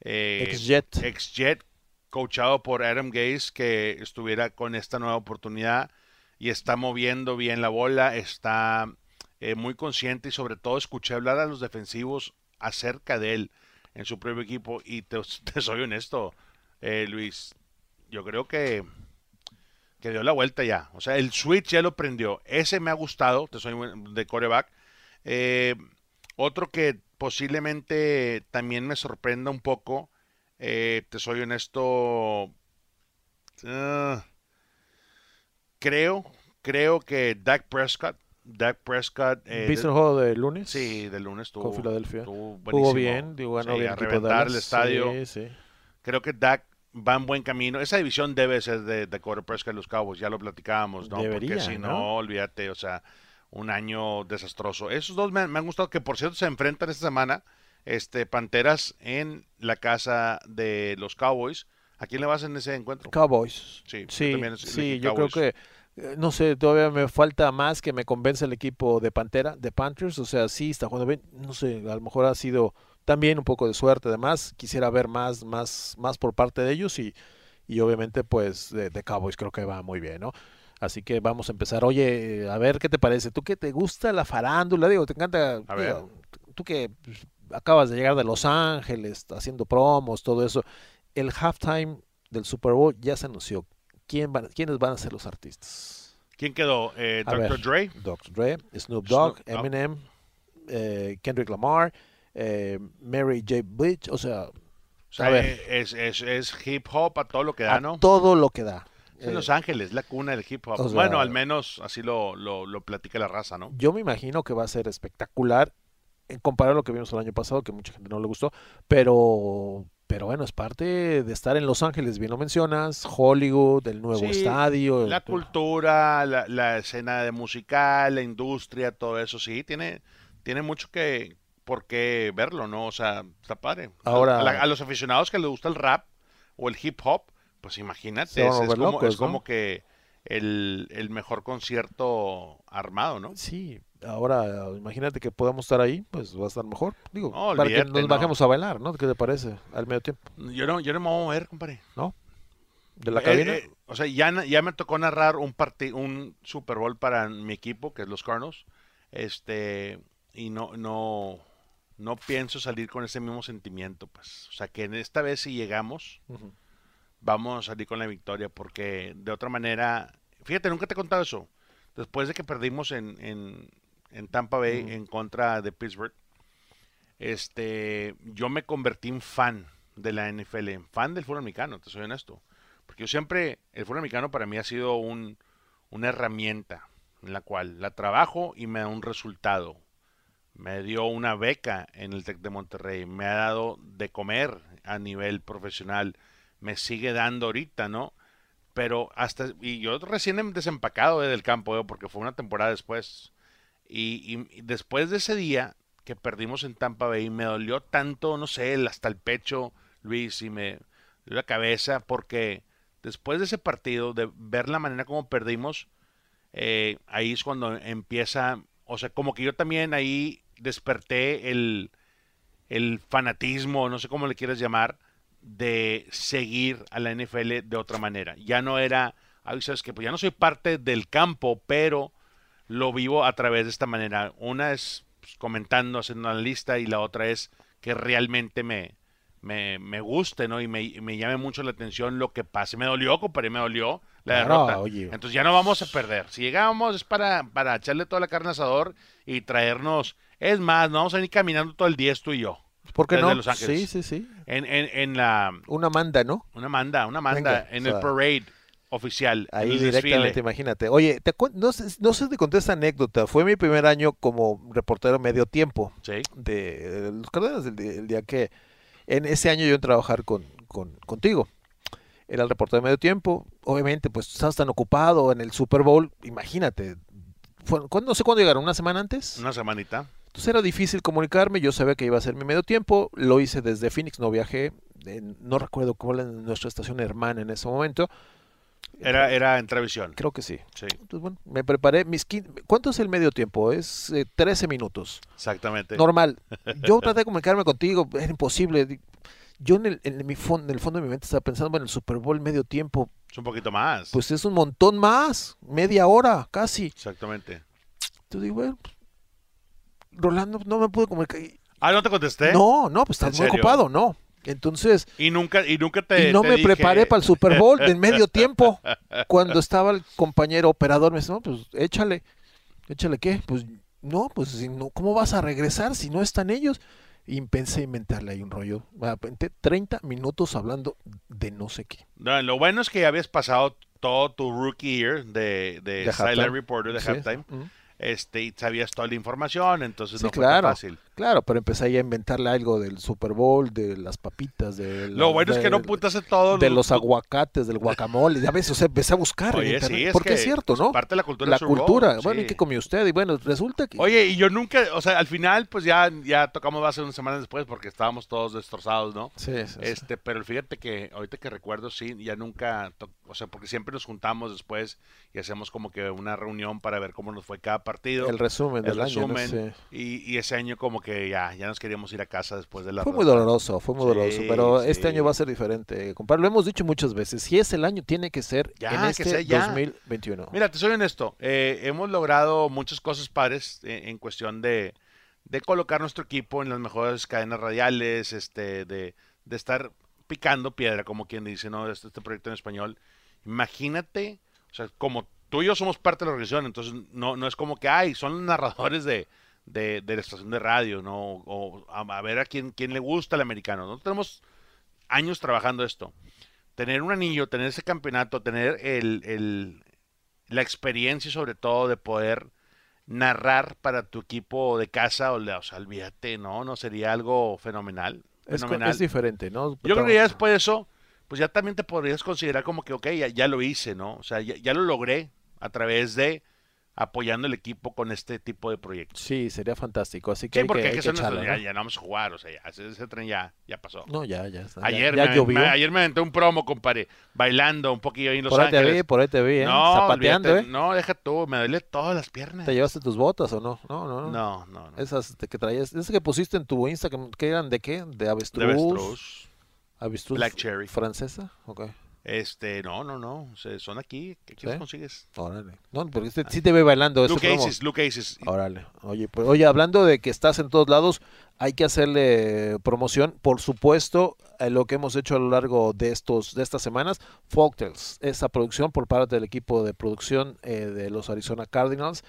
eh, Ex-Jet. ex Jet, coachado por Adam Gaze, que estuviera con esta nueva oportunidad y está moviendo bien la bola, está eh, muy consciente y sobre todo escuché hablar a los defensivos acerca de él en su propio equipo. Y te, soy honesto, eh, Luis, yo creo que que dio la vuelta ya, o sea, el switch ya lo prendió, ese me ha gustado, te soy de coreback, Eh, otro que posiblemente también me sorprenda un poco, eh, te soy honesto, ah, creo, creo que Dak Prescott, Dak Prescott, eh, ¿Viste de- el juego de lunes? sí, del lunes estuvo, Con Filadelfia. Jugó bien, digo, ganó Sí, bien a de reventar el estadio. Sí, sí. Creo que Dak va en buen camino. Esa división debe ser de Dakota Prescott y los Cowboys, ya lo platicábamos, ¿no? Debería, Porque si no, ¿no? olvídate, o sea, un año desastroso. Esos dos me, me han gustado, que por cierto se enfrentan esta semana, este, Panteras en la casa de los Cowboys. ¿A quién le vas en ese encuentro? Cowboys. Sí, yo Sí, también sí, yo creo que, eh, no sé, todavía me falta más que me convence el equipo de Pantera, de Panthers, o sea, sí está jugando bien, no sé, a lo mejor ha sido también un poco de suerte, además, quisiera ver más, más, más por parte de ellos y, y obviamente pues de, de Cowboys creo que va muy bien, ¿no? Así que vamos a empezar. Oye, a ver qué te parece. ¿Tú que te gusta la farándula? Digo, te encanta. A ver. digo, tú que acabas de llegar de Los Ángeles, haciendo promos, todo eso. El halftime del Super Bowl ya se anunció. ¿Quién van, ¿Quiénes van a ser los artistas? ¿Quién quedó? Eh, Dr. ver, Dre. Dr. Dre, Snoop Dogg, Snoop. Eminem, eh, Kendrick Lamar, eh, Mary J. Blige, o sea, O sea, a ver. es, es, es hip hop a todo lo que da, a ¿no? todo lo que da. Es en Eh, Los Ángeles, la cuna del hip hop. o sea- bueno, al menos así lo, lo, lo platica la raza, ¿no? Yo me imagino que va a ser espectacular en comparar a lo que vimos el año pasado, que mucha gente no le gustó, pero, pero bueno, es parte de estar en Los Ángeles, bien lo mencionas, Hollywood, el nuevo Sí, estadio. La el- cultura, la, la escena de musical, la industria, todo eso, sí, tiene, tiene mucho que por qué verlo, ¿no? O sea, está padre. Ahora- a, la- a los aficionados que les gusta el rap o el hip hop, pues imagínate, es, como, locos, es como que el, el mejor concierto armado, ¿no? Sí, ahora imagínate que podamos estar ahí, pues va a estar mejor. Digo, No, para que nos no. bajemos a bailar, ¿no? ¿Qué te parece? Al medio tiempo, Yo no, yo no me voy a mover, compadre. de la Eh, cabina. eh, o sea, ya, ya me tocó narrar un parti- un Super Bowl para mi equipo, que es los Cardinals. Este, y no, no, no pienso salir con ese mismo sentimiento, pues. O sea, que en esta vez si llegamos, vamos a salir con la victoria, porque de otra manera, fíjate, nunca te he contado eso. Después de que perdimos en, en, en Tampa Bay en contra de Pittsburgh, este, yo me convertí en fan de la NFL, en fan del fútbol americano, te soy honesto. Porque yo siempre, el fútbol americano para mí ha sido un, una herramienta, en la cual la trabajo y me da un resultado. Me dio una beca en el TEC de Monterrey, me ha dado de comer a nivel profesional, me sigue dando ahorita, ¿no? Pero hasta, y yo recién he desempacado del campo, ¿eh? porque fue una temporada después. Y, después de ese día que perdimos en Tampa Bay, me dolió tanto, no sé, hasta el pecho, Luis, y me dio la cabeza, porque después de ese partido, de ver la manera como perdimos, eh, ahí es cuando empieza, o sea, como que yo también ahí desperté el, el fanatismo, no sé cómo le quieres llamar, de seguir a la NFL de otra manera. Ya no era, ay, sabes que pues ya no soy parte del campo, pero lo vivo a través de esta manera. Una es pues, comentando, haciendo una lista y la otra es que realmente me, me, me guste, ¿no? Y me, me, llame mucho la atención lo que pase. Me dolió, compadre, me dolió la derrota. Oye. Entonces ya no vamos a perder. Si llegamos es para, para echarle toda la carne asador y traernos. Es más, no vamos a ir caminando todo el día tú y yo. ¿Por qué no? Los Ángeles. Sí, sí, sí. En, en, en, la... Una manda, ¿no? Una manda, una manda. en el parade oficial. Ahí directamente, desfile. imagínate. Oye, te no, sé, no sé si te conté esta anécdota. Fue mi primer año como reportero medio tiempo. Sí. De, los Cardenales, el, el, día que... En ese año yo en trabajar con, con, contigo. Era el reportero de medio tiempo. Obviamente, pues estabas tan ocupado en el Super Bowl. Imagínate. Fue, no sé cuándo llegaron, ¿una semana antes? Una semanita. Entonces era difícil comunicarme, yo sabía que iba a ser mi medio tiempo, lo hice desde Phoenix, no viajé, no recuerdo cuál era nuestra estación hermana en ese momento. Era, era en televisión. Creo que sí. sí. Entonces, bueno, me preparé. Mis ¿Cuánto es el medio tiempo? Es eh, 13 minutos. Exactamente. Normal. Yo traté de comunicarme contigo, era imposible. Yo en el, en, mi fondo, en el fondo de mi mente estaba pensando, bueno, el Super Bowl medio tiempo. Es un poquito más. Pues es un montón más, media hora casi. Exactamente. Entonces digo, bueno, Rolando, no me pude comunicar. Ah, ¿no te contesté? No, no, pues estás muy ocupado, no. Entonces. Y nunca, y nunca te. Y no te me dije... preparé para el Super Bowl en medio tiempo. Cuando estaba el compañero operador, me dice, no, pues échale. ¿Échale qué? Pues no, pues si no, ¿cómo vas a regresar si no están ellos? Y pensé inventarle ahí un rollo. 30 minutos hablando de no sé qué. No, lo bueno es que ya habías pasado todo tu rookie year de, de, De Silent. Reporter de Sí. halftime. Este, y sabías toda la información, entonces Sí, no fue claro. tan fácil. Claro, pero empecé ahí a inventarle algo del Super Bowl, de las papitas, de Lo es que todo. los aguacates, del guacamole, ya ves, o sea, empecé a buscar en Oye, internet, sí, es porque que es cierto, ¿no? Parte de la cultura La Bowl, cultura, bueno, ¿y qué comió usted? Y bueno, resulta que... Oye, y yo nunca, o sea, al final, pues ya, ya tocamos base unas semanas después porque estábamos todos destrozados, ¿no? Sí, sí, sí. Este, pero fíjate que ahorita que recuerdo, sí, ya nunca, to- o sea, porque siempre nos juntamos después y hacemos como que una reunión para ver cómo nos fue cada partido. el resumen el del año, ¿no? resumen, Sí. y, y ese año como que ya, ya nos queríamos ir a casa después de la Fue muy doloroso, fue muy Sí, doloroso, pero este año va a ser diferente, compadre. Lo hemos dicho muchas veces, si es el año, tiene que ser Ya, en que este sea ya. 2021. Mira, te soy honesto, eh, hemos logrado muchas cosas padres en cuestión de, de colocar nuestro equipo en las mejores cadenas radiales, este, de, de estar picando piedra, como quien dice, ¿no? Este, este proyecto en español. Imagínate, o sea, como tú y yo somos parte de la organización, entonces no, no es como que, ay, son narradores de, de, de la estación de radio, ¿no? O a, a ver a quién, quién le gusta el americano. No tenemos años trabajando esto. Tener un anillo, tener ese campeonato, tener el, el, la experiencia sobre todo de poder narrar para tu equipo de casa, o, o sea, olvídate, ¿no? No sería algo fenomenal. es, diferente, ¿no? Yo creo que ya después de eso, pues ya también te podrías considerar como que, ok, ya, ya lo hice, ¿no? O sea, ya, ya lo logré a través de apoyando el equipo con este tipo de proyectos. Sí, sería fantástico, así que Sí, hay porque que, hay que que echarla, ya, ¿no? ya no vamos a jugar, o sea, ya, ese, ese tren ya, ya pasó. No, ya, ya está. Ayer, ya, me, me- ayer me aventé un promo, compadre, bailando un poquillo ahí en Los por ahí te Ángeles. vi, por ahí te vi, ¿eh? No, Zapateando, olvídate, ¿eh? no, deja tú, me duele todas las piernas. ¿Te llevaste tus botas o no? No, no, no. No, no, no. Esas de que traías, esas que pusiste en tu Instagram, ¿qué eran de qué? ¿De De avestruz? avestruz. ¿Avestruz Black cherry. francesa? Ok, Este, no, no, no, son aquí, ¿qué ¿Sí? los consigues? órale. No, porque este, sí te ve bailando Luke. Aces, Luke Aces. Órale. Oye, pues, oye, hablando de que estás en todos lados, hay que hacerle promoción, por supuesto, a lo que hemos hecho a lo largo de estos de estas semanas, Folktales, esa producción por parte del equipo de producción eh, de los Arizona Cardinals.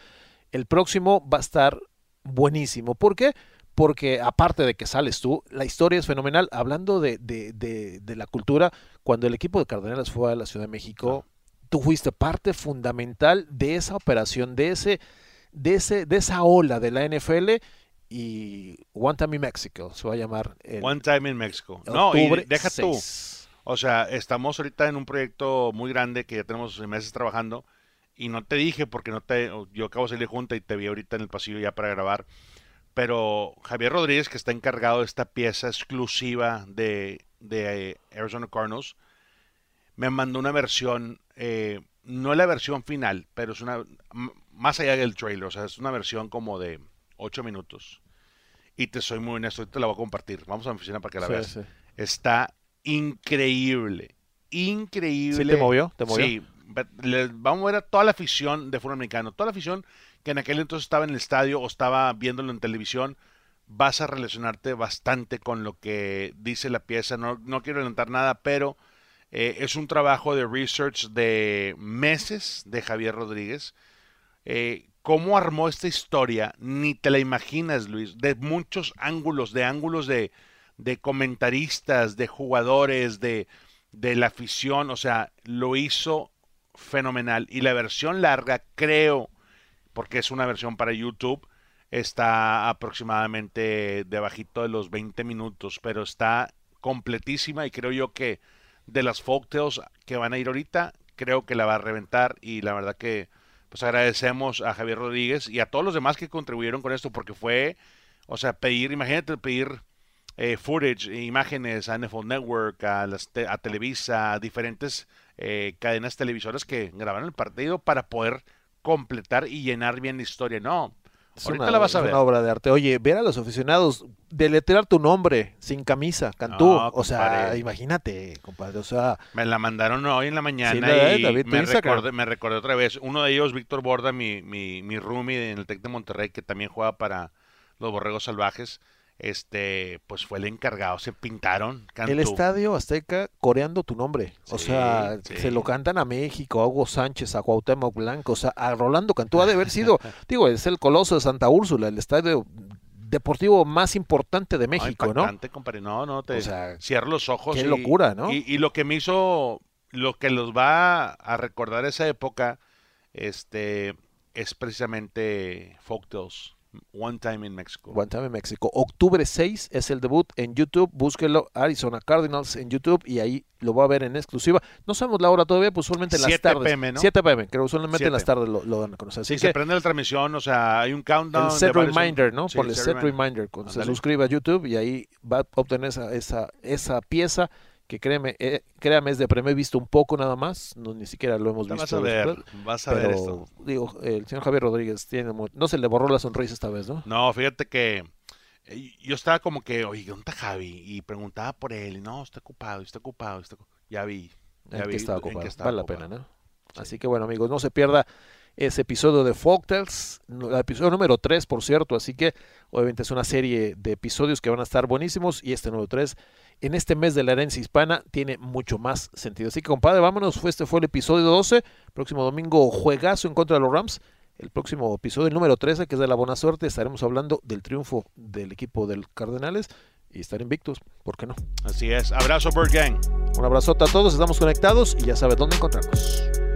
El próximo va a estar buenísimo. ¿Por qué? Porque aparte de que sales tú, la historia es fenomenal. Hablando de, de, de, de la cultura, cuando el equipo de Cardenales fue a la Ciudad de México, tú fuiste parte fundamental de esa operación, de ese, de ese, de esa ola de la NFL y One Time in Mexico se va a llamar el One Time in Mexico. No, y deja tú. 6. O sea, estamos ahorita en un proyecto muy grande que ya tenemos meses trabajando y no te dije porque no te yo acabo de salir junta y te vi ahorita en el pasillo ya para grabar. Pero Javier Rodríguez, que está encargado de esta pieza exclusiva de, de eh, Arizona Cardinals, me mandó una versión, eh, no la versión final, pero es una, más allá del trailer, o sea, es una versión como de 8 minutos. Y te soy muy honesto, te la voy a compartir. Vamos a mi oficina para que la Sí, veas. sí. Está increíble. Increíble. ¿Sí te movió? ¿Te movió? Sí. Le- vamos a ver a toda la afición de fútbol americano. Toda la afición que en aquel entonces estaba en el estadio o estaba viéndolo en televisión. Vas a relacionarte bastante con lo que dice la pieza. No, no quiero adelantar nada, pero eh, es un trabajo de research de meses de Javier Rodríguez. Eh, cómo armó esta historia, ni te la imaginas, Luis, de muchos ángulos, de ángulos de, de comentaristas, de jugadores, de, de la afición, o sea, lo hizo fenomenal. Y la versión larga, creo, porque es una versión para YouTube, está aproximadamente debajito de los 20 minutos, pero está completísima y creo yo que de las folktales que van a ir ahorita, creo que la va a reventar y la verdad que pues agradecemos a Javier Rodríguez y a todos los demás que contribuyeron con esto porque fue, o sea, pedir, imagínate pedir eh, footage, imágenes a NFL Network, a, las te- a Televisa, a diferentes eh, cadenas televisoras que grabaron el partido para poder completar y llenar bien la historia. No, Es ahorita una, la vas a ver. una obra de arte. Oye, ver a los aficionados deletrear tu nombre sin camisa, Cantú. No, o sea, imagínate, compadre. O sea, Me la mandaron hoy en la mañana la- y tu me, recordé, me recordé otra vez. Uno de ellos, Víctor Borda, mi, mi, mi roomie en el Tec de Monterrey, que también juega para los Borregos Salvajes, este, pues fue el encargado. Se pintaron, el Estadio Azteca coreando tu nombre. O sea, sí. se lo cantan a México, a Hugo Sánchez, a Cuauhtémoc Blanco, o sea, a Rolando Cantú. Ha de haber sido, digo, es el Coloso de Santa Úrsula, el estadio deportivo más importante de No, México, ¿no? impactante, compadre. No, no, te O sea, cierro los ojos. qué y- locura, ¿no? Y, y lo que me hizo, lo que los va a recordar esa época, este, es precisamente Folktales, One Time in Mexico. One Time in México. Octubre 6 es el debut en YouTube. Búsquelo, Arizona Cardinals en YouTube y ahí lo va a ver en exclusiva. No sabemos la hora todavía, pues usualmente en las 7 tardes. PM, ¿no? 7 pm, creo que usualmente en las 7. tardes lo, lo dan a conocer. Así Sí, se que prende la transmisión, o sea, hay un countdown. el set reminder, ¿no? Sí, Por el set reminder. reminder. Cuando se suscribe a YouTube y ahí va a obtener esa, esa, esa pieza que créeme, eh, créame es de premio. He visto un poco nada más, no, ni siquiera lo hemos visto. vas a ver, después, vas a ver esto. digo, el señor Javier Rodríguez tiene no se le borró la sonrisa esta vez, ¿no? No, fíjate que eh, yo estaba como que, oye, ¿dónde está Javi? Y preguntaba por él, y no, está ocupado, está ocupado, está ocu-". Ya vi. Ya en vi que estaba ocupado. Vale la pena, ¿no? Así que bueno, amigos, no se pierda ese episodio de Folktales, el episodio número 3, por cierto, así que obviamente es una serie de episodios que van a estar buenísimos y este número 3 en este mes de la herencia hispana tiene mucho más sentido. Así que compadre, vámonos, este fue el episodio 12, próximo domingo juegazo en contra de los Rams. El próximo episodio, el número 13, que es de la buena suerte, estaremos hablando del triunfo del equipo del Cardenales y estar invictos, ¿por qué no? Así es. Abrazo, Bird Gang. Un abrazote a todos, estamos conectados y ya sabes dónde encontrarnos.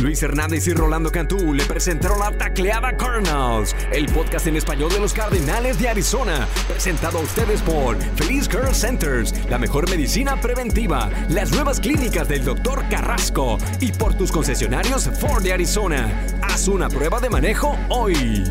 Luis Hernández y Rolando Cantú le presentaron la Tacleada Cardinals, el podcast en español de los Cardenales de Arizona, presentado a ustedes por Feliz Care Centers, la mejor medicina preventiva, las nuevas clínicas del Dr. Carrasco y por tus concesionarios Ford de Arizona. Haz una prueba de manejo hoy.